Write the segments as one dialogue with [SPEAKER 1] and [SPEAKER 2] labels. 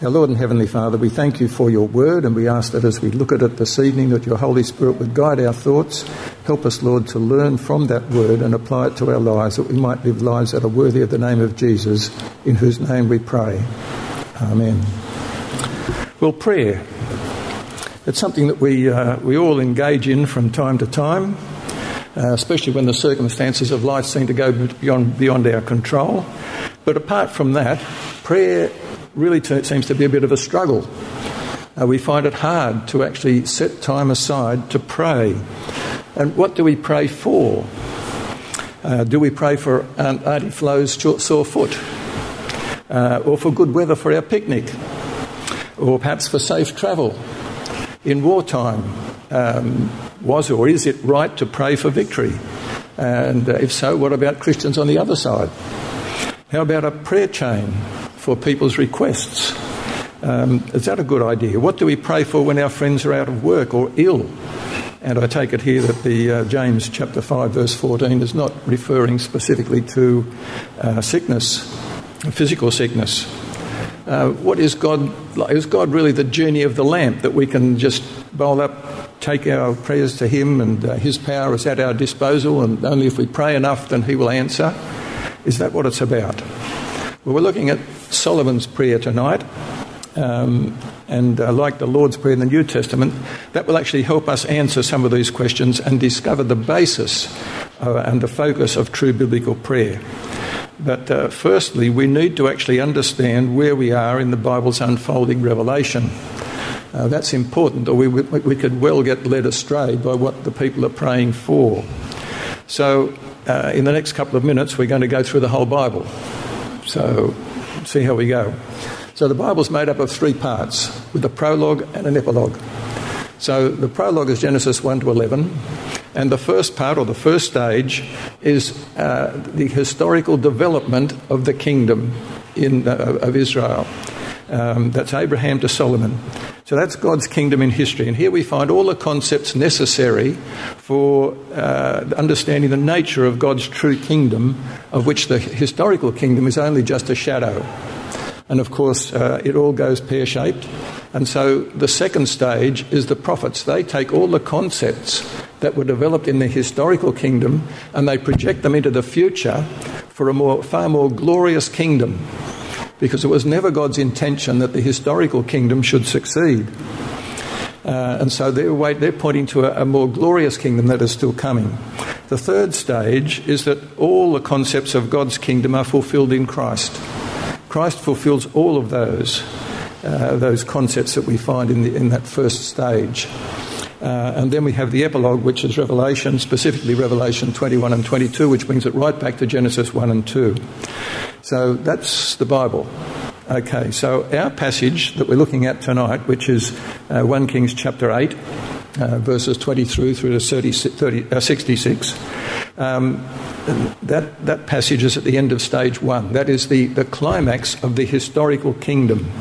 [SPEAKER 1] Our Lord and Heavenly Father, we thank you for your word and we ask that as we look at it this evening, that your Holy Spirit would guide our thoughts. Help us, Lord, to learn from that word and apply it to our lives, that we might live lives that are worthy of the name of Jesus, in whose name we pray. Amen. Well, prayer. It's something that we, uh, we all engage in from time to time, uh, especially when the circumstances of life seem to go beyond, beyond our control. But apart from that, prayer really seems to be a bit of a struggle. Uh, we find it hard to actually set time aside to pray. And what do we pray for? Uh, do we pray for Aunt Auntie Flo's sore foot? Uh, or for good weather for our picnic? Or perhaps for safe travel in wartime? Um, was or is it right to pray for victory? And uh, if so, what about Christians on the other side? How about a prayer chain for people's requests. Um, is that a good idea? What do we pray for when our friends are out of work or ill? And I take it here that the uh, James chapter 5 verse 14 is not referring specifically to uh, sickness, physical sickness. Uh, what is God like? Is God really the genie of the lamp that we can just bowl up, take our prayers to Him, and uh, His power is at our disposal, and only if we pray enough, then He will answer? Is that what it's about? Well, we're looking at Solomon's prayer tonight. Um, and uh, like the Lord's Prayer in the New Testament, that will actually help us answer some of these questions and discover the basis uh, and the focus of true biblical prayer. But uh, firstly, we need to actually understand where we are in the Bible's unfolding revelation. Uh, that's important, or we, we could well get led astray by what the people are praying for. So, uh, in the next couple of minutes, we're going to go through the whole Bible. So, see how we go. So the Bible's made up of three parts, with a prologue and an epilogue. So the prologue is Genesis 1 to 11, and the first part, or the first stage, is uh, the historical development of the kingdom in, uh, of Israel. Um, that's Abraham to Solomon. So that's God's kingdom in history. And here we find all the concepts necessary for uh, understanding the nature of God's true kingdom, of which the historical kingdom is only just a shadow. And of course, uh, it all goes pear shaped. And so the second stage is the prophets. They take all the concepts that were developed in the historical kingdom and they project them into the future for a more, far more glorious kingdom because it was never God's intention that the historical kingdom should succeed. Uh, and so they're, wait, they're pointing to a, a, more glorious kingdom that is still coming. The third stage is that all the concepts of God's kingdom are fulfilled in Christ. Christ fulfills all of those, uh, those concepts that we find in, the, in that first stage. Uh, and then we have the epilogue, which is Revelation, specifically Revelation 21 and 22, which brings it right back to Genesis 1 and 2. So that's the Bible. Okay, so our passage that we're looking at tonight, which is uh, 1 Kings chapter 8, uh, verses 23 through to 30, 30, uh, 66, um, that, that passage is at the end of stage one. That is the, the climax of the historical kingdom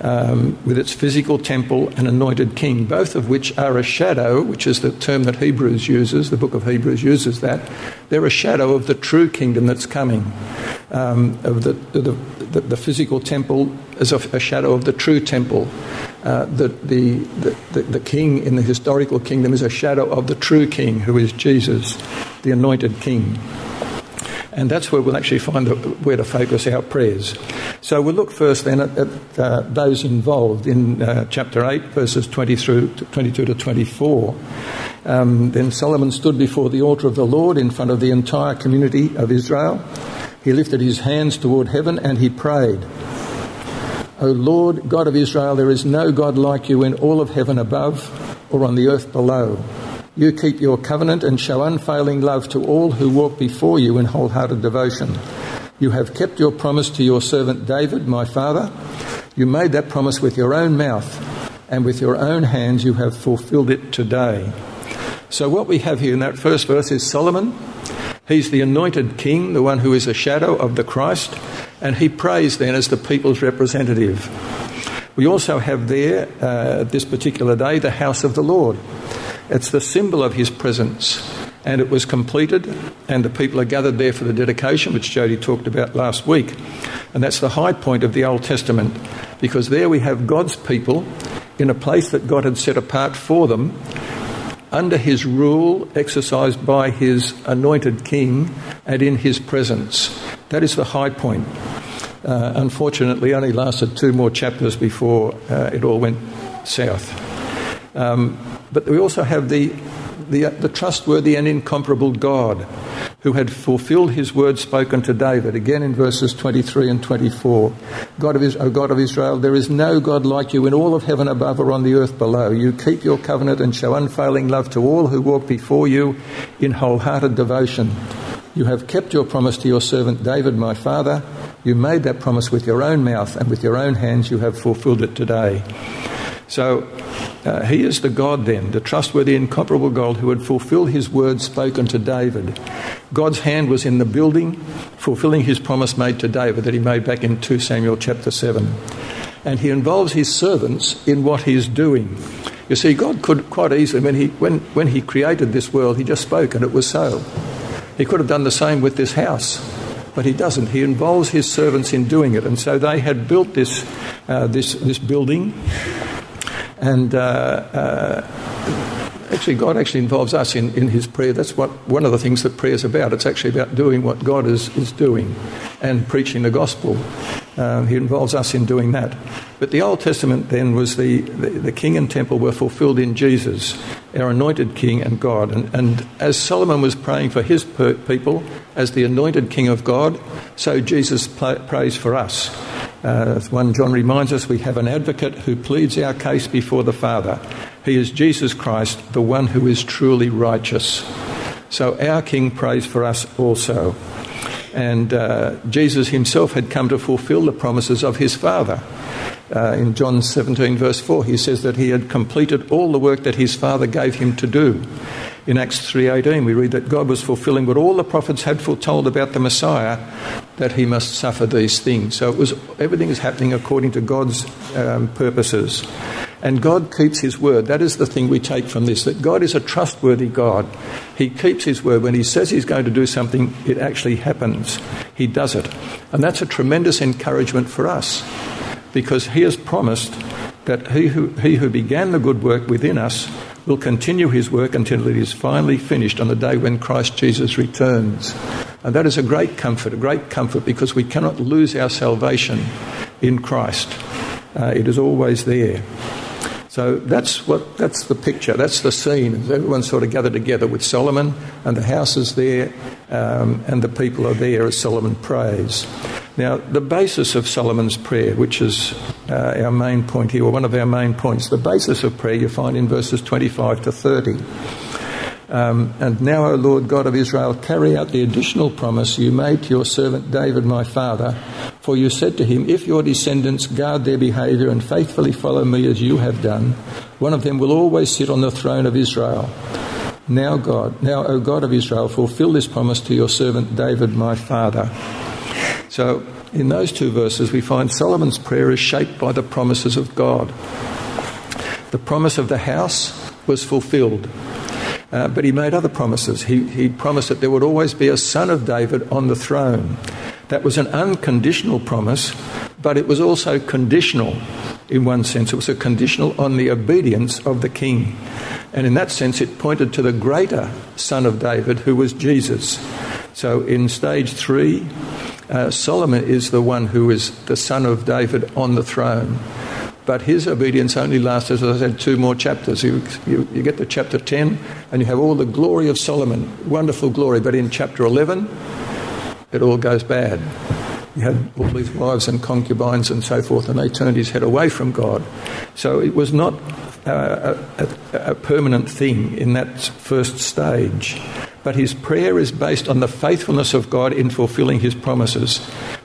[SPEAKER 1] um, with its physical temple and anointed king, both of which are a shadow, which is the term that Hebrews uses, the book of Hebrews uses that. They're a shadow of the true kingdom that's coming. Um, of the, the, the, the, physical temple is a, a, shadow of the true temple. Uh, the, the, the, the king in the historical kingdom is a shadow of the true king, who is Jesus, the anointed king. And that's where we'll actually find where to focus our prayers. So we'll look first then at, at uh, those involved in uh, chapter 8, verses 20 through to 22 to 24. Um, then Solomon stood before the altar of the Lord in front of the entire community of Israel. He lifted his hands toward heaven and he prayed. O Lord, God of Israel, there is no God like you in all of heaven above or on the earth below. You keep your covenant and show unfailing love to all who walk before you in wholehearted devotion. You have kept your promise to your servant David, my father. You made that promise with your own mouth, and with your own hands you have fulfilled it today. So, what we have here in that first verse is Solomon. He's the anointed king, the one who is a shadow of the Christ, and he prays then as the people's representative. We also have there, uh, this particular day, the house of the Lord. It's the symbol of his presence. and it was completed, and the people are gathered there for the dedication, which Jody talked about last week. And that's the high point of the Old Testament, because there we have God's people in a place that God had set apart for them, under his rule, exercised by his anointed king, and in his presence. That is the high point. Uh, unfortunately, only lasted two more chapters before uh, it all went south. Um, but we also have the, the, uh, the trustworthy and incomparable God who had fulfilled his word spoken to David, again in verses 23 and 24. God of, Israel, God of Israel, there is no God like you in all of heaven above or on the earth below. You keep your covenant and show unfailing love to all who walk before you in wholehearted devotion. You have kept your promise to your servant David, my father. You made that promise with your own mouth, and with your own hands you have fulfilled it today. So uh, he is the God then, the trustworthy, incomparable God who would fulfill his word spoken to David. God's hand was in the building, fulfilling his promise made to David that he made back in 2 Samuel chapter 7. And he involves his servants in what he's doing. You see, God could quite easily, when he, when, when he created this world, he just spoke and it was so. He could have done the same with this house, but he doesn't. He involves his servants in doing it. And so they had built this, uh, this, this building and uh, uh, actually, God actually involves us in, in His prayer. That's what one of the things that prayer is about. It's actually about doing what God is, is doing and preaching the gospel. Um, he involves us in doing that. But the Old Testament then was the, the, the king and temple were fulfilled in Jesus, our anointed king and God. And, and as Solomon was praying for his per- people as the anointed king of God, so Jesus pl- prays for us. Uh, as 1 John reminds us, we have an advocate who pleads our case before the Father. He is Jesus Christ, the one who is truly righteous. So our King prays for us also. And uh, Jesus himself had come to fulfill the promises of his Father. Uh, in John 17, verse 4, he says that he had completed all the work that his Father gave him to do. In Acts 3:18 we read that God was fulfilling what all the prophets had foretold about the Messiah that he must suffer these things. So it was everything is happening according to God's um, purposes. And God keeps his word. That is the thing we take from this that God is a trustworthy God. He keeps his word. When he says he's going to do something, it actually happens. He does it. And that's a tremendous encouragement for us because he has promised that he who, he who began the good work within us will continue his work until it is finally finished on the day when Christ Jesus returns. And that is a great comfort, a great comfort because we cannot lose our salvation in Christ. Uh, it is always there. So that's what that's the picture, that's the scene. Everyone's sort of gathered together with Solomon, and the house is there, um, and the people are there as Solomon prays. Now, the basis of Solomon's prayer, which is uh, our main point here, or one of our main points, the basis of prayer you find in verses 25 to 30. Um, and now, O Lord God of Israel, carry out the additional promise you made to your servant David, my father. For you said to him, If your descendants guard their behaviour and faithfully follow me as you have done, one of them will always sit on the throne of Israel. Now, God, now, O God of Israel, fulfill this promise to your servant David, my father. So, in those two verses, we find Solomon's prayer is shaped by the promises of God. The promise of the house was fulfilled, uh, but he made other promises. He, he promised that there would always be a son of David on the throne. That was an unconditional promise, but it was also conditional in one sense. It was a conditional on the obedience of the king. And in that sense, it pointed to the greater son of David, who was Jesus. So in stage three, uh, Solomon is the one who is the son of David on the throne. But his obedience only lasts, as I said, two more chapters. You, you, you get to chapter 10 and you have all the glory of Solomon, wonderful glory. But in chapter 11, it all goes bad. He had all these wives and concubines and so forth, and they turned his head away from God. So it was not a, a, a permanent thing in that first stage but his prayer is based on the faithfulness of God in fulfilling his promises.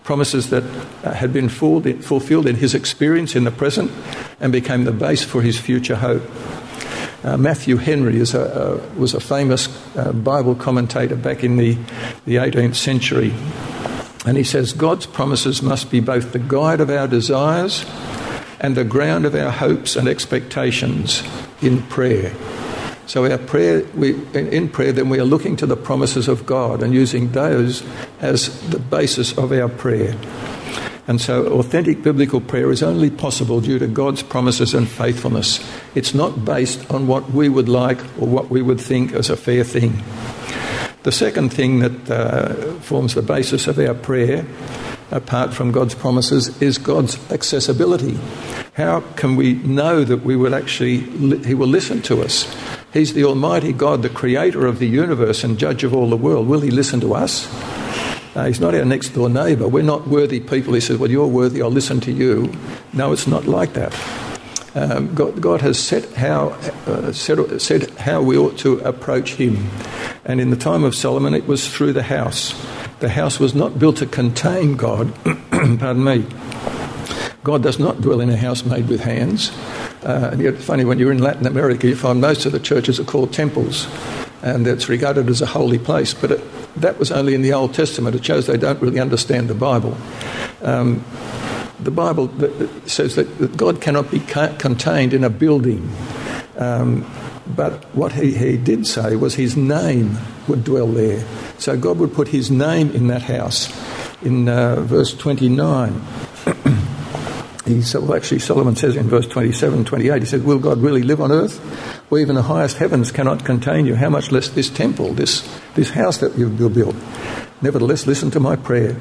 [SPEAKER 1] Promises that uh, had been fulfilled in his experience in the present and became the base for his future hope. Uh, Matthew Henry a, was a famous uh, Bible commentator back in the, the 18th century. And he says, God's promises must be both the guide of our desires and the ground of our hopes and expectations in prayer. So our prayer, we, in, prayer, then we are looking to the promises of God and using those as the basis of our prayer. And so, authentic biblical prayer is only possible due to God's promises and faithfulness. It's not based on what we would like or what we would think as a fair thing. The second thing that uh, forms the basis of our prayer, apart from God's promises, is God's accessibility. How can we know that we will actually, He will listen to us? He's the Almighty God, the creator of the universe and judge of all the world. Will He listen to us? Uh, he's not our next door neighbour. We're not worthy people. He says, Well, you're worthy, I'll listen to you. No, it's not like that. Um, God, God, has set how, uh, said, said how we ought to approach Him. And in the time of Solomon, it was through the house. The house was not built to contain God. Pardon me. God does not dwell in a house made with hands. Uh, and yet, funny, when you're in Latin America, you find most of the churches are called temples, and it's regarded as a holy place. But it, that was only in the Old Testament. It shows they don't really understand the Bible. Um, the Bible says that God cannot be contained in a building. Um, but what he, he did say was his name would dwell there. So God would put his name in that house. In uh, verse 29, he said, well, actually, Solomon says in verse 27 28, he said, Will God really live on earth? Well, even the highest heavens cannot contain you. How much less this temple, this, this house that you've built? Nevertheless, listen to my prayer.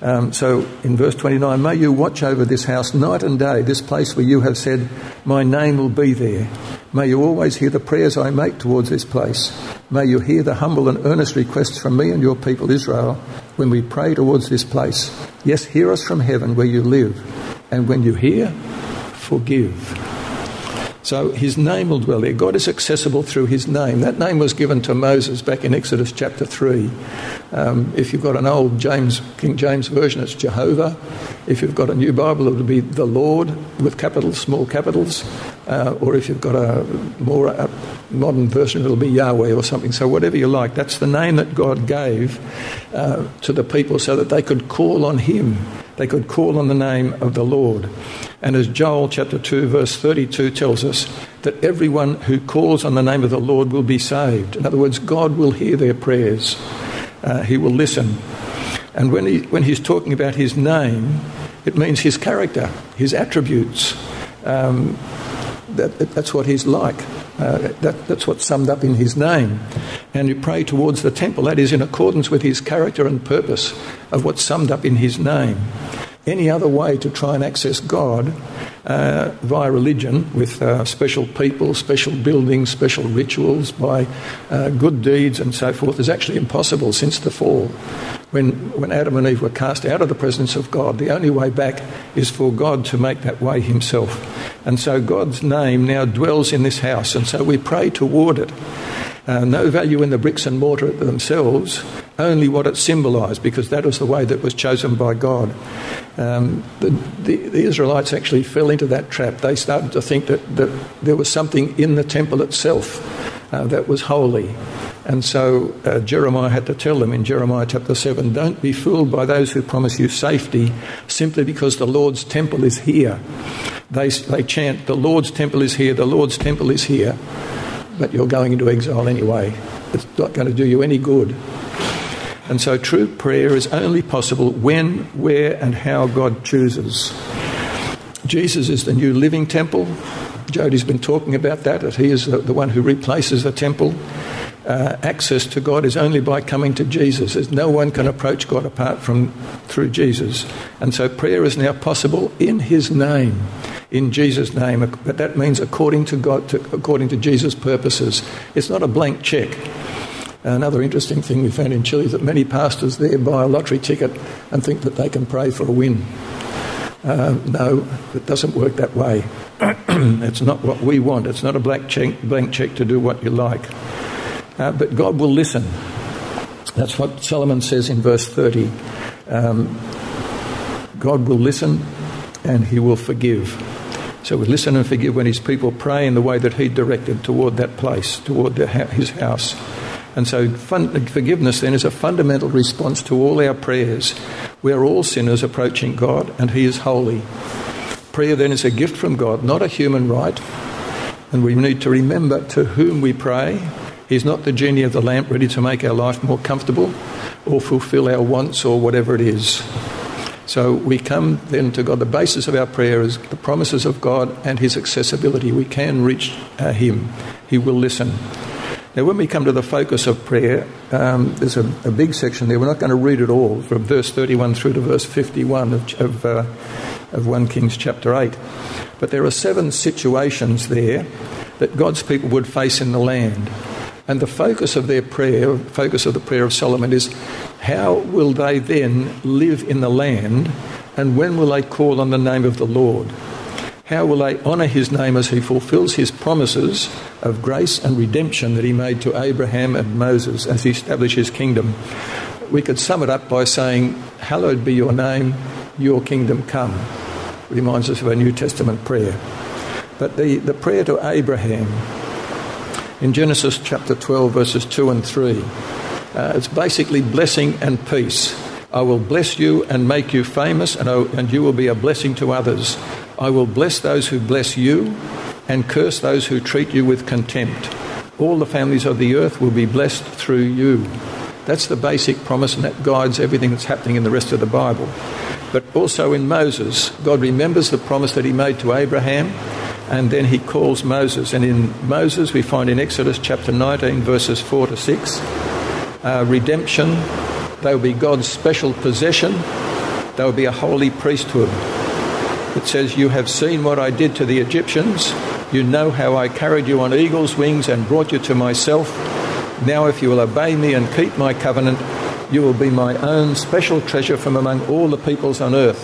[SPEAKER 1] Um, so in verse 29, may you watch over this house night and day, this place where you have said, My name will be there. May you always hear the prayers I make towards this place. May you hear the humble and earnest requests from me and your people Israel when we pray towards this place. Yes, hear us from heaven where you live and when you hear, forgive. So his name will dwell there. God is accessible through his name. That name was given to Moses back in Exodus chapter 3. Um, if you've got an old James, King James version, it's Jehovah. If you've got a new Bible, it'll be the Lord with capitals, small capitals. Uh, or if you've got a more a modern version, it'll be Yahweh or something. So whatever you like, that's the name that God gave uh, to the people so that they could call on him they could call on the name of the Lord. And as Joel chapter 2, verse 32 tells us, that everyone who calls on the name of the Lord will be saved. In other words, God will hear their prayers, uh, He will listen. And when, he, when He's talking about His name, it means His character, His attributes. Um, that, that's what He's like. Uh, that, that's what's summed up in his name. And you pray towards the temple. That is in accordance with his character and purpose of what's summed up in his name. Any other way to try and access God uh, via religion with uh, special people, special buildings, special rituals, by uh, good deeds and so forth is actually impossible since the fall. When, when Adam and Eve were cast out of the presence of God, the only way back is for God to make that way himself. And so God's name now dwells in this house, and so we pray toward it. Uh, no value in the bricks and mortar themselves, only what it symbolised, because that was the way that was chosen by God. Um, the, the, the, Israelites actually fell into that trap. They started to think that, that there was something in the temple itself uh, that was holy. And so uh, Jeremiah had to tell them in Jeremiah chapter 7 don't be fooled by those who promise you safety simply because the Lord's temple is here. They, they chant, The Lord's temple is here, the Lord's temple is here, but you're going into exile anyway. It's not going to do you any good. And so true prayer is only possible when, where, and how God chooses. Jesus is the new living temple. Jody's been talking about that, that he is the, the one who replaces the temple uh, access to God is only by coming to Jesus. As no one can approach God apart from through Jesus. And so prayer is now possible in His name, in Jesus' name. But that means according to God, to, according to Jesus' purposes. It's not a blank check. Another interesting thing we found in Chile is that many pastors there buy a lottery ticket and think that they can pray for a win. Uh, no, it doesn't work that way. it's not what we want. It's not a blank check, blank check to do what you like. Uh, but God will listen. That's what Solomon says in verse 30. Um, God will listen and he will forgive. So we listen and forgive when his people pray in the way that he directed toward that place, toward the, his house. And so fun, forgiveness then is a fundamental response to all our prayers. We are all sinners approaching God and he is holy. Prayer then is a gift from God, not a human right. And we need to remember to whom we pray. He's not the genie of the lamp ready to make our life more comfortable or fulfill our wants or whatever it is. So we come then to God. The basis of our prayer is the promises of God and His accessibility. We can reach uh, Him, He will listen. Now, when we come to the focus of prayer, um, there's a, a, big section there. We're not going to read it all from verse 31 through to verse 51 of, of, uh, of 1 Kings chapter 8. But there are seven situations there that God's people would face in the land. And the focus of their prayer, focus of the prayer of Solomon is how will they then live in the land and when will they call on the name of the Lord? How will they honour his name as he fulfills his promises of grace and redemption that he made to Abraham and Moses as he established his kingdom? We could sum it up by saying, Hallowed be your name, your kingdom come. Reminds us of a New Testament prayer. But the, the prayer to Abraham in Genesis chapter 12, verses 2 and 3, uh, it's basically blessing and peace. I will bless you and make you famous, and, I, and you will be a blessing to others. I will bless those who bless you and curse those who treat you with contempt. All the families of the earth will be blessed through you. That's the basic promise, and that guides everything that's happening in the rest of the Bible. But also in Moses, God remembers the promise that he made to Abraham, and then he calls Moses. And in Moses, we find in Exodus chapter 19, verses 4 to 6, uh, redemption. They will be God's special possession. They will be a holy priesthood. It says, You have seen what I did to the Egyptians. You know how I carried you on eagle's wings and brought you to myself. Now, if you will obey me and keep my covenant, you will be my own special treasure from among all the peoples on earth.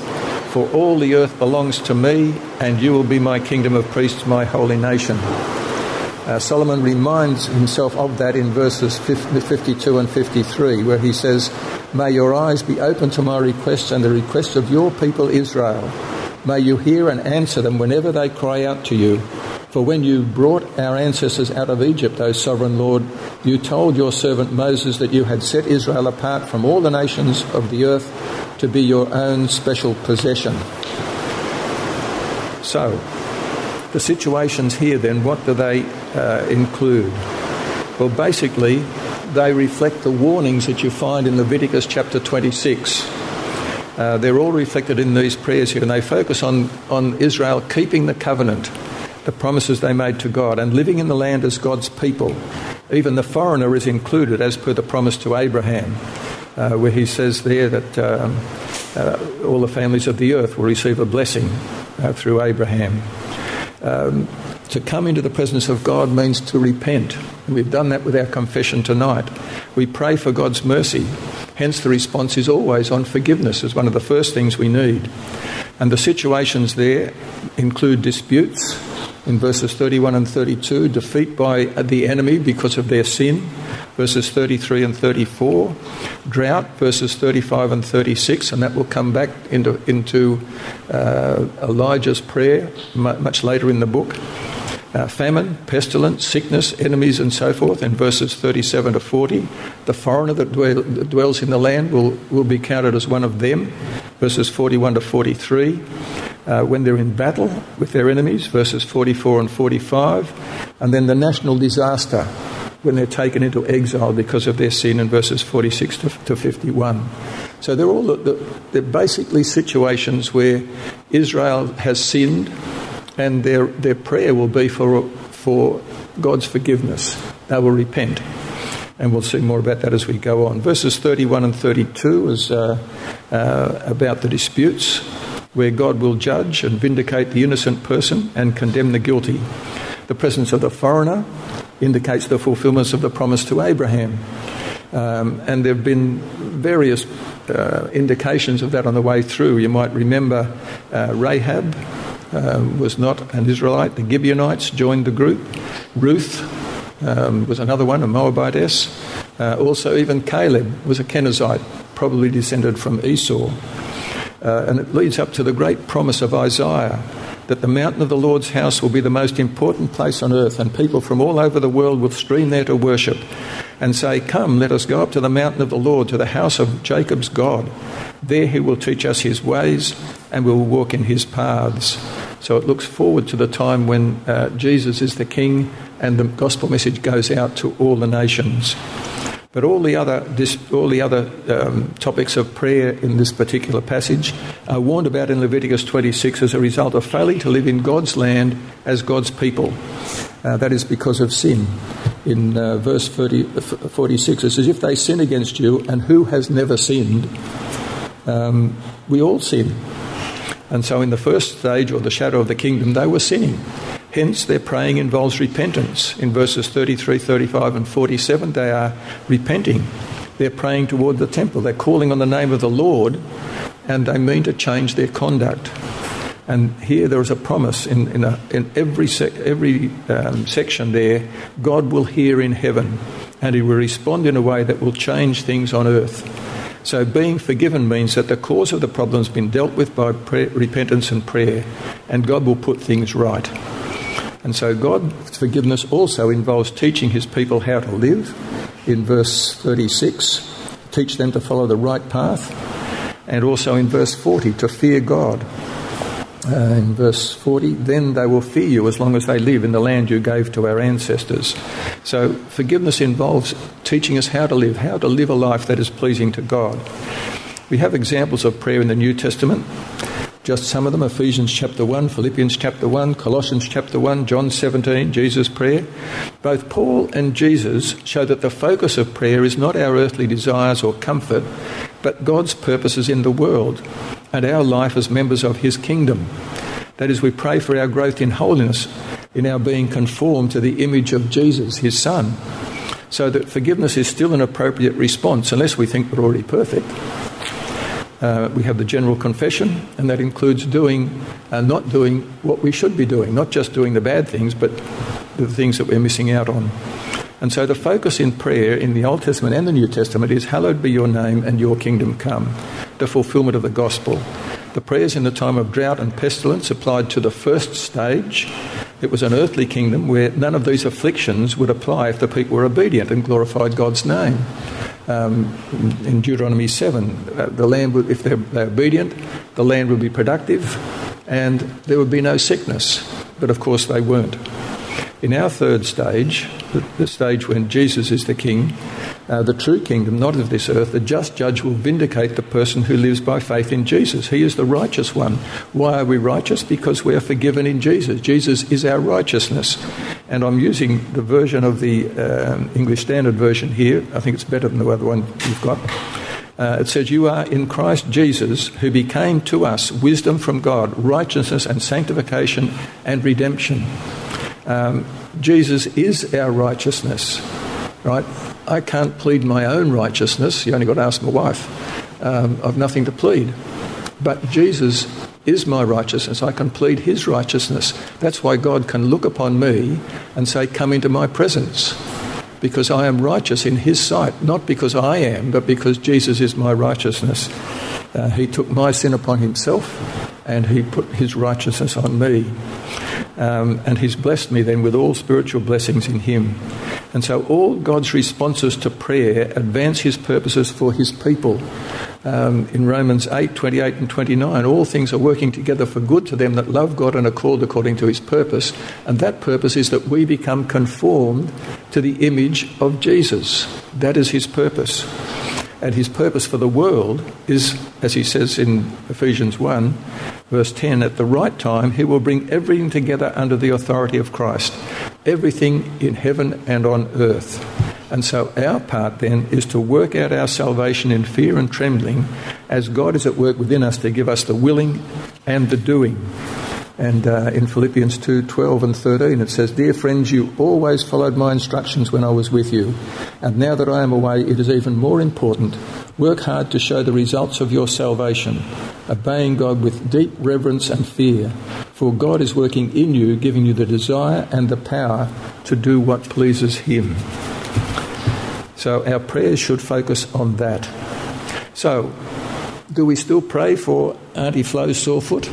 [SPEAKER 1] For all the earth belongs to me, and you will be my kingdom of priests, my holy nation. Uh, Solomon reminds himself of that in verses 52 and 53, where he says, May your eyes be open to my requests and the requests of your people Israel. May you hear and answer them whenever they cry out to you. For when you brought our ancestors out of Egypt, O sovereign Lord, you told your servant Moses that you had set Israel apart from all the nations of the earth to be your own special possession. So, the situations here, then, what do they uh, include? Well, basically, they reflect the warnings that you find in Leviticus chapter 26. Uh, they're all reflected in these prayers here, and they focus on, on Israel keeping the covenant, the promises they made to God, and living in the land as God's people. Even the foreigner is included as per the promise to Abraham, uh, where he says there that um, uh, all the families of the earth will receive a blessing uh, through Abraham. Um, to come into the presence of God means to repent. And we've done that with our confession tonight. We pray for God's mercy. Hence, the response is always on forgiveness, as one of the first things we need. And the situations there include disputes in verses 31 and 32, defeat by the enemy because of their sin, verses 33 and 34, drought, verses 35 and 36, and that will come back into, into uh, Elijah's prayer much later in the book. Uh, famine, pestilence, sickness, enemies, and so forth, in verses 37 to 40. The foreigner that, dwell, that dwells in the land will, will be counted as one of them, verses 41 to 43 uh, when they're in battle with their enemies, verses 44 and 45, and then the national disaster when they're taken into exile because of their sin in verses 46 to, to 51. So they're all the, they're basically situations where Israel has sinned, and their, their prayer will be for, for God's forgiveness. They will repent. And we'll see more about that as we go on. Verses 31 and 32 is uh, uh, about the disputes where God will judge and vindicate the innocent person and condemn the guilty. The presence of the foreigner indicates the fulfillment of the promise to Abraham. Um, and there have been various uh, indications of that on the way through. You might remember uh, Rahab uh, was not an Israelite, the Gibeonites joined the group. Ruth um, was another one, a Moabitess. Uh, also, even Caleb was a Kenizzite, probably descended from Esau. Uh, and it leads up to the great promise of Isaiah that the mountain of the Lord's house will be the most important place on earth, and people from all over the world will stream there to worship and say, Come, let us go up to the mountain of the Lord, to the house of Jacob's God. There he will teach us his ways, and we will walk in his paths. So it looks forward to the time when uh, Jesus is the King and the gospel message goes out to all the nations. But all the other, this, all the other um, topics of prayer in this particular passage are warned about in Leviticus 26 as a result of failing to live in God's land as God's people. Uh, that is because of sin. In uh, verse 30, 46, it says, If they sin against you, and who has never sinned? Um, we all sin. And so, in the first stage, or the shadow of the kingdom, they were sinning. Hence, their praying involves repentance. In verses 33, 35, and 47, they are repenting. They're praying toward the temple. They're calling on the name of the Lord, and they mean to change their conduct. And here there is a promise in, in, a, in every, sec- every um, section there God will hear in heaven, and He will respond in a way that will change things on earth. So, being forgiven means that the cause of the problem has been dealt with by prayer, repentance and prayer, and God will put things right. And so God's forgiveness also involves teaching his people how to live. In verse 36, teach them to follow the right path. And also in verse 40, to fear God. Uh, in verse 40, then they will fear you as long as they live in the land you gave to our ancestors. So forgiveness involves teaching us how to live, how to live a life that is pleasing to God. We have examples of prayer in the New Testament. Just some of them Ephesians chapter 1, Philippians chapter 1, Colossians chapter 1, John 17, Jesus' prayer. Both Paul and Jesus show that the focus of prayer is not our earthly desires or comfort, but God's purposes in the world and our life as members of His kingdom. That is, we pray for our growth in holiness, in our being conformed to the image of Jesus, His Son, so that forgiveness is still an appropriate response, unless we think we're already perfect. Uh, we have the general confession, and that includes doing, uh, not doing what we should be doing, not just doing the bad things, but the things that we're missing out on. And so the focus in prayer in the Old Testament and the New Testament is Hallowed be your name and your kingdom come, the fulfillment of the gospel. The prayers in the time of drought and pestilence applied to the first stage. It was an earthly kingdom where none of these afflictions would apply if the people were obedient and glorified God's name um, in Deuteronomy 7. Uh, the land, would, if they're, they're obedient, the land would be productive and there would be no sickness. But of course, they weren't. In our third stage, the, stage when Jesus is the king, uh, the true kingdom, not of this earth, the just judge will vindicate the person who lives by faith in Jesus. He is the righteous one. Why are we righteous? Because we are forgiven in Jesus. Jesus is our righteousness. And I'm using the version of the um, English Standard Version here. I think it's better than the other one you've got. Uh, it says, You are in Christ Jesus, who became to us wisdom from God, righteousness and sanctification and redemption. Um, Jesus is our righteousness, right? I can't plead my own righteousness. You only got to ask my wife. Um, I've nothing to plead. But Jesus is my righteousness. I can plead his righteousness. That's why God can look upon me and say, Come into my presence. Because I am righteous in his sight, not because I am, but because Jesus is my righteousness. Uh, he took my sin upon himself and he put his righteousness on me. Um, and he's blessed me then with all spiritual blessings in him. And so all God's responses to prayer advance his purposes for his people. Um, in Romans 8 28 and 29, all things are working together for good to them that love God and are called according to his purpose. And that purpose is that we become conformed to the image of Jesus. That is his purpose. And his purpose for the world is, as he says in Ephesians 1, verse 10, at the right time he will bring everything together under the authority of Christ, everything in heaven and on earth. And so our part then is to work out our salvation in fear and trembling as God is at work within us to give us the willing and the doing. And uh, in Philippians 2 12 and 13, it says, Dear friends, you always followed my instructions when I was with you. And now that I am away, it is even more important. Work hard to show the results of your salvation, obeying God with deep reverence and fear. For God is working in you, giving you the desire and the power to do what pleases Him. So our prayers should focus on that. So, do we still pray for Auntie Flo's sore foot?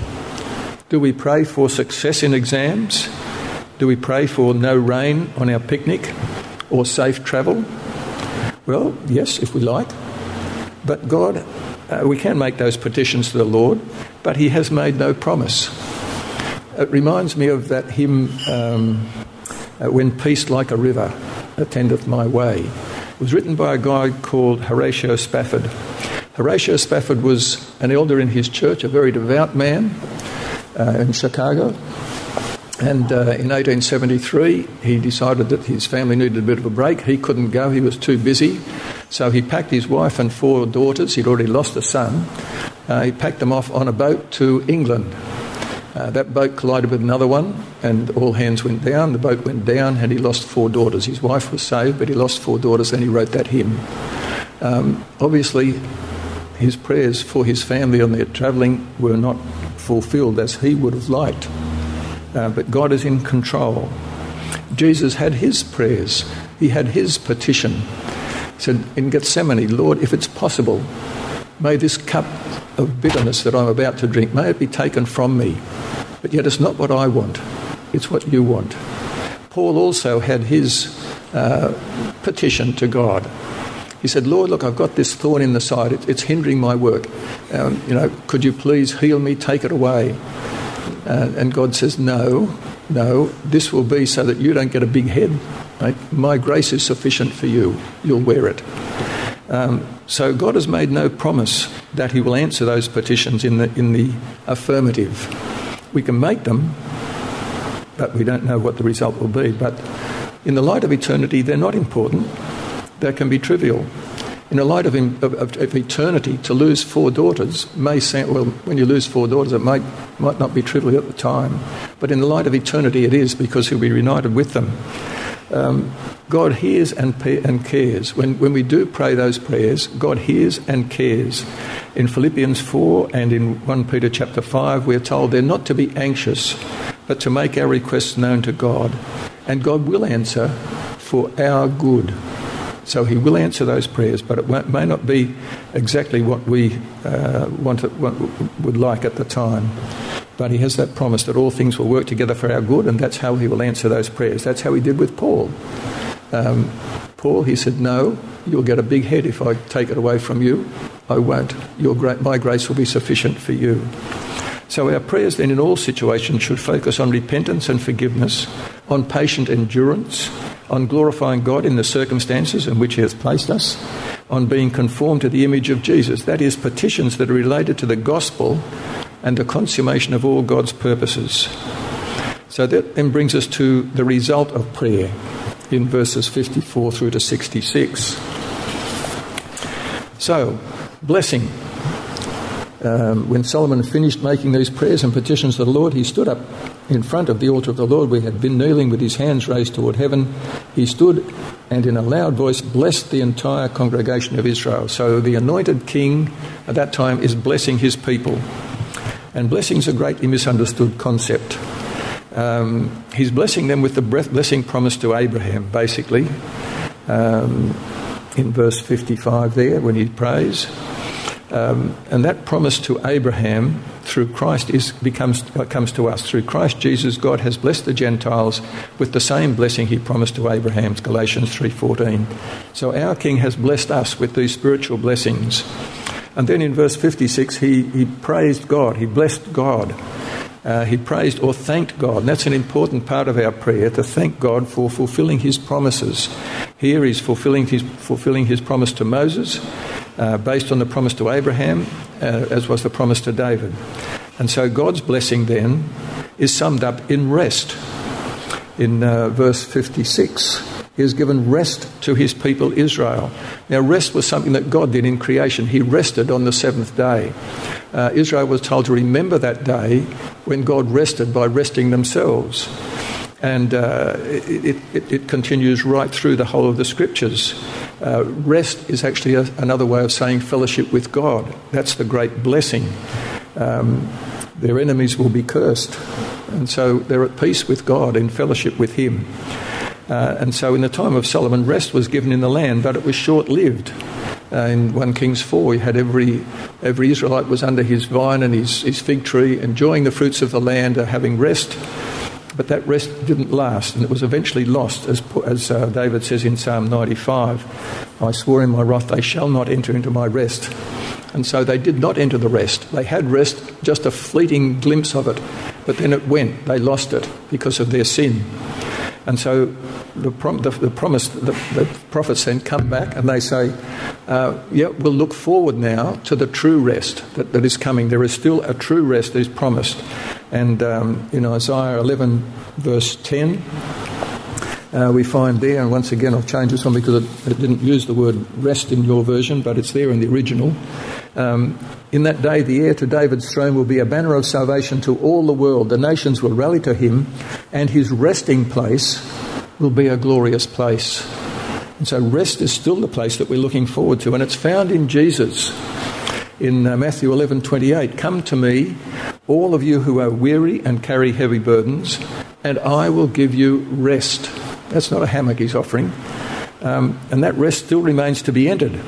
[SPEAKER 1] Do we pray for success in exams? Do we pray for no rain on our picnic or safe travel? Well, yes, if we like. But God, uh, we can make those petitions to the Lord, but He has made no promise. it reminds me of that hymn, um, uh, When Peace Like a River Attendeth My Way. It was written by a guy called Horatio Spafford. Horatio Spafford was an elder in his church, a very devout man uh, in Chicago. And uh, in 1873, he decided that his family needed a bit of a break. He couldn't go, he was too busy. So he packed his wife and four daughters, he'd already lost a son. Uh, he packed them off on a boat to England. Uh, that boat collided with another one, and all hands went down. The boat went down, and he lost four daughters. His wife was saved, but he lost four daughters, and he wrote that hymn. Um, obviously, his prayers for his family on their travelling were not fulfilled as he would have liked. Uh, but God is in control. Jesus had his prayers, he had his petition. He said in Gethsemane, Lord, if it's possible, may this cup of bitterness that I'm about to drink, may it be taken from me. But yet it's not what I want, it's what you want. Paul also had his uh, petition to God. He said, Lord, look, I've got this thorn in the side. it's hindering my work. Um, you know, could you please heal me, take it away? Uh, and God says, No, no, this will be so that you don't get a big head. Right? My grace is sufficient for you. You'll wear it. Um, so God has made no promise that He will answer those petitions in the, in the affirmative. We can make them, but we don't know what the result will be. But in the light of eternity, they're not important. They can be trivial in the light of, of, of, eternity, to lose four daughters may sound, well, when you lose four daughters, it might, might not be trivial at the time. But in the light of eternity, it is because he'll be reunited with them. Um, God hears and, and cares. When, when we do pray those prayers, God hears and cares. In Philippians 4 and in 1 Peter chapter 5, we're told they're not to be anxious, but to make our requests known to God. And God will answer for our good. So he will answer those prayers, but it may not be exactly what we uh, want to, what would like at the time. But he has that promise that all things will work together for our good, and that's how he will answer those prayers. That's how he did with Paul. Um, Paul, he said, No, you'll get a big head if I take it away from you. I won't. Your gra- my grace will be sufficient for you. So our prayers then in all situations should focus on repentance and forgiveness, on patient endurance, on glorifying God in the circumstances in which He has placed us, on being conformed to the image of Jesus. That is, petitions that are related to the gospel and the consummation of all God's purposes. So that then brings us to the result of prayer in verses 54 through to 66. So, blessing. Um, when Solomon finished making these prayers and petitions to the Lord, he stood up in front of the altar of the Lord. We had been kneeling with his hands raised toward heaven. He stood and in a loud voice blessed the entire congregation of Israel. So the anointed king at that time is blessing his people. And blessing is a greatly misunderstood concept. Um, he's blessing them with the blessing promised to Abraham, basically, um, in verse 55 there when he prays. Um, and that promise to Abraham through Christ is, becomes, comes to us. Through Christ Jesus, God has blessed the Gentiles with the same blessing he promised to Abraham, Galatians 3.14. So our King has blessed us with these spiritual blessings. And then in verse 56, he, he praised God, he blessed God. Uh, he praised or thanked God. And that's an important part of our prayer to thank God for fulfilling his promises. Here he's fulfilling his, fulfilling his promise to Moses, uh, based on the promise to Abraham, uh, as was the promise to David. And so God's blessing then is summed up in rest. In uh, verse 56, he has given rest to his people Israel. Now, rest was something that God did in creation. He rested on the seventh day. Uh, Israel was told to remember that day when God rested by resting themselves. And uh, it, it, it, continues right through the whole of the scriptures. Uh, rest is actually a, another way of saying fellowship with God. That's the great blessing. Um, their enemies will be cursed. And so they're at peace with God, in fellowship with Him. Uh, and so in the time of Solomon, rest was given in the land, but it was short lived. Uh, in 1 Kings 4, he had every, every Israelite was under his vine and his, his fig tree, enjoying the fruits of the land, uh, having rest. But that rest didn't last, and it was eventually lost, as, as uh, David says in Psalm 95 I swore in my wrath, they shall not enter into my rest. And so they did not enter the rest. They had rest, just a fleeting glimpse of it, but then it went. They lost it because of their sin. And so the, prom- the, the promise, the, the, prophets then come back and they say, uh, yeah, we'll look forward now to the true rest that, that is coming. There is still a true rest that is promised. And um, in Isaiah 11, verse 10, uh, we find there, and once again I've changed this one because it, it, didn't use the word rest in your version, but it's there in the original. Um, in that day, the heir to David's throne will be a banner of salvation to all the world. The nations will rally to him, and his resting place will be a glorious place. And so, rest is still the place that we're looking forward to, and it's found in Jesus. In uh, Matthew 11 28, come to me, all of you who are weary and carry heavy burdens, and I will give you rest. That's not a hammock he's offering. Um, and that rest still remains to be entered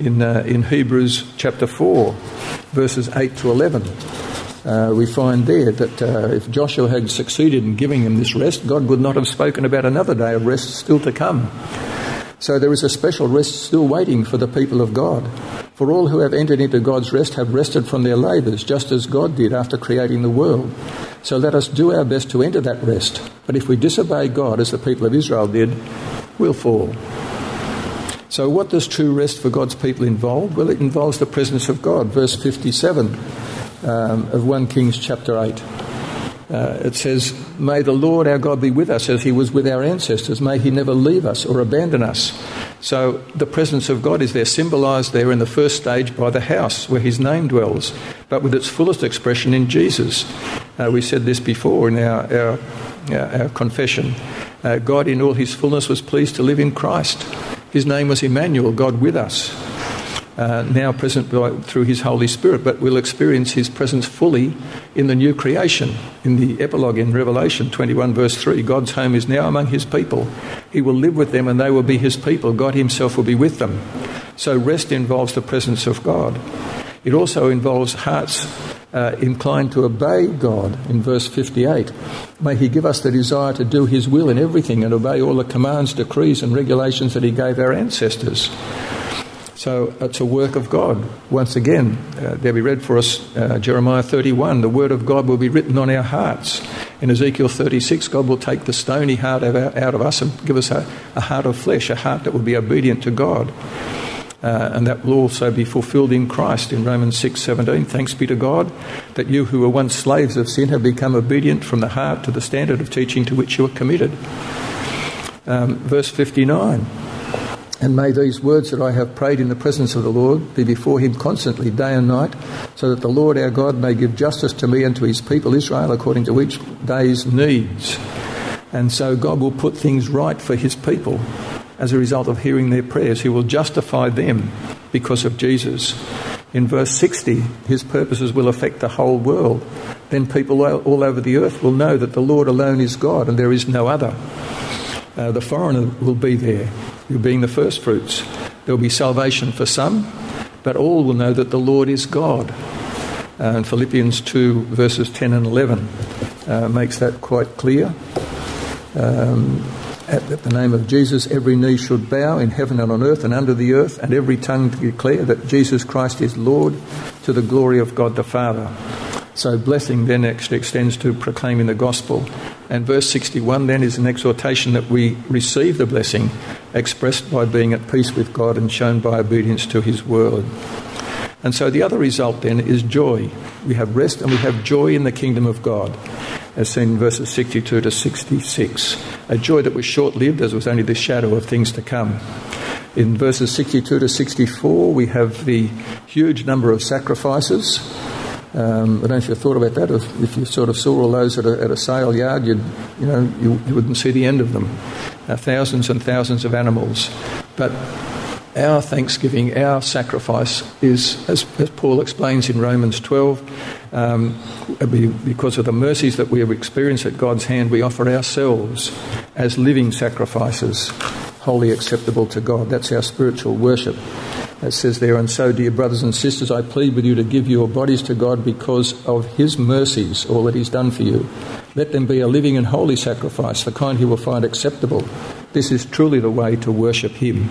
[SPEAKER 1] in, uh, in Hebrews chapter 4, verses 8 to 11. Uh, we find there that uh, if Joshua had succeeded in giving them this rest, God would not have spoken about another day of rest still to come. So there is a special rest still waiting for the people of God. For all who have entered into God's rest have rested from their labours, just as God did after creating the world. So let us do our best to enter that rest. But if we disobey God, as the people of Israel did, we'll fall. So, what does true rest for God's people involve? Well, it involves the presence of God. Verse 57 um, of 1 Kings chapter 8. Uh, it says, May the Lord our God be with us as he was with our ancestors. May he never leave us or abandon us. So the presence of God is there, symbolized there in the first stage by the house where his name dwells, but with its fullest expression in Jesus. Uh, we said this before in our, our, our confession. Uh, God in all his fullness was pleased to live in Christ. His name was Emmanuel, God with us, uh, now present by, through His Holy Spirit, but we'll experience His presence fully in the new creation. In the epilogue in Revelation 21, verse 3, God's home is now among His people. He will live with them and they will be His people. God Himself will be with them. So rest involves the presence of God. It also involves hearts uh, inclined to obey God in verse 58. May He give us the desire to do His will in everything and obey all the commands, decrees, and regulations that He gave our ancestors. So it's a work of God. Once again, uh, Debbie read for us uh, Jeremiah 31 the word of God will be written on our hearts. In Ezekiel 36, God will take the stony heart out of us and give us a, a heart of flesh, a heart that will be obedient to God. Uh, and that will also be fulfilled in Christ in Romans 6:17. Thanks be to God that you who were once slaves of sin have become obedient from the heart to the standard of teaching to which you are committed. Um, verse 59. And may these words that I have prayed in the presence of the Lord be before him constantly, day and night, so that the Lord our God may give justice to me and to his people Israel according to each day's needs. And so God will put things right for his people as a result of hearing their prayers. He will justify them because of Jesus. In verse 60, his purposes will affect the whole world. Then people all over the earth will know that the Lord alone is God and there is no other. Uh, the foreigner will be there, being the first fruits. There will be salvation for some, but all will know that the Lord is God. And Philippians 2, verses 10 and 11, uh, makes that quite clear. Um, at the name of Jesus, every knee should bow in heaven and on earth and under the earth, and every tongue declare that Jesus Christ is Lord to the glory of God the Father. So, blessing then actually extends to proclaiming the gospel. And verse 61 then is an exhortation that we receive the blessing expressed by being at peace with God and shown by obedience to his word. And so the other result then is joy. We have rest and we have joy in the kingdom of God as seen in verses 62 to 66. A joy that was short lived, as was only the shadow of things to come. In verses 62 to 64, we have the huge number of sacrifices. Um, I don't know if you thought about that. If, if, you sort of saw all those at a, at a sale yard, you'd, you know, you, you wouldn't see the end of them. Uh, thousands and thousands of animals. But our thanksgiving, our sacrifice is, as, as Paul explains in Romans 12, um, because of the mercies that we have experienced at God's hand, we offer ourselves as living sacrifices, wholly acceptable to God. That's our spiritual worship. It says there, and so, dear brothers and sisters, I plead with you to give your bodies to God because of His mercies, all that He's done for you. Let them be a living and holy sacrifice, the kind He will find acceptable. This is truly the way to worship Him.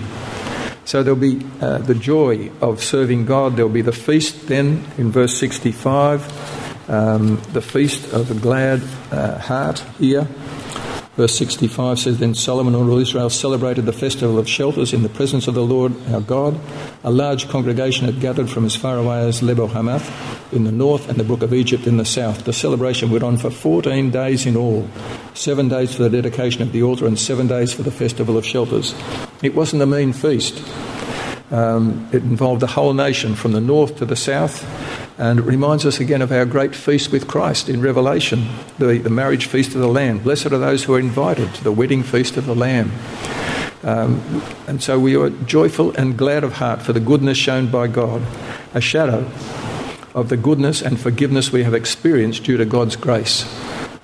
[SPEAKER 1] So there'll be uh, the joy of serving God. There'll be the feast then in verse 65. um, the feast of the glad uh, heart here. Verse 65 says, Then Solomon and all Israel celebrated the festival of shelters in the presence of the Lord our God. A large congregation had gathered from as far away as Lebo Hamath in the north and the brook of Egypt in the south. The celebration went on for 14 days in all seven days for the dedication of the altar and seven days for the festival of shelters. It wasn't a mean feast. Um, it involved the whole nation from the north to the south and it reminds us again of our great feast with Christ in Revelation, the, the marriage feast of the Lamb. Blessed are those who are invited to the wedding feast of the Lamb. Um, and so we are joyful and glad of heart for the goodness shown by God, a shadow of the goodness and forgiveness we have experienced due to God's grace,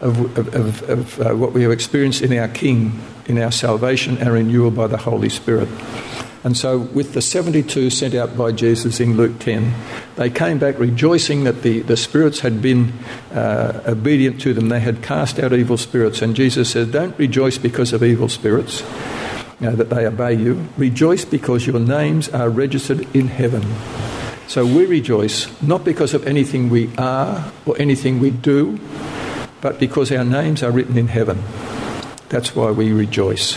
[SPEAKER 1] of, of, of, of uh, what we have experienced in our King, in our salvation and renewal by the Holy Spirit. And so, with the 72 sent out by Jesus in Luke 10, they came back rejoicing that the, the spirits had been uh, obedient to them. They had cast out evil spirits. And Jesus said, Don't rejoice because of evil spirits, you know, that they obey you. Rejoice because your names are registered in heaven. So we rejoice not because of anything we are or anything we do, but because our names are written in heaven. That's why we rejoice.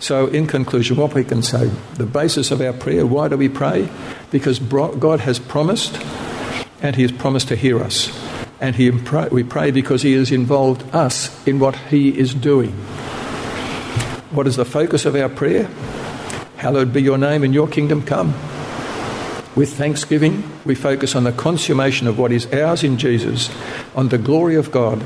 [SPEAKER 1] So, in conclusion, what we can say the basis of our prayer why do we pray? Because God has promised, and He has promised to hear us. And he, we pray because He has involved us in what He is doing. What is the focus of our prayer? Hallowed be your name and your kingdom come. With thanksgiving, we focus on the consummation of what is ours in Jesus, on the glory of God,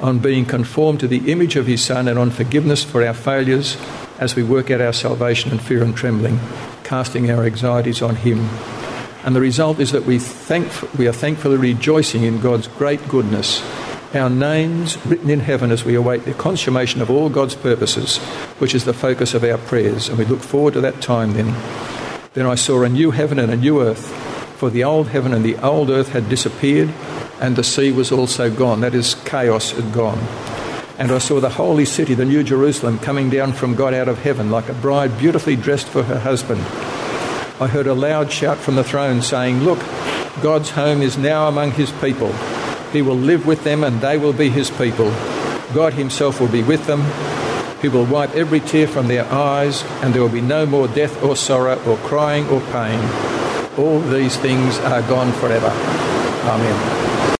[SPEAKER 1] on being conformed to the image of His Son, and on forgiveness for our failures as we work out our salvation in fear and trembling, casting our anxieties on Him. And the result is that we, thank, we are thankfully rejoicing in God's great goodness, our names written in heaven as we await the consummation of all God's purposes, which is the focus of our prayers. And we look forward to that time then. Then I saw a new heaven and a new earth, for the old heaven and the old earth had disappeared, and the sea was also gone. That is, chaos had gone and I saw the holy city, the New Jerusalem, coming down from God out of heaven like a bride beautifully dressed for her husband. I heard a loud shout from the throne saying, Look, God's home is now among his people. He will live with them and they will be his people. God himself will be with them. He will wipe every tear from their eyes, and there will be no more death or sorrow or crying or pain. All these things are gone forever. Amen.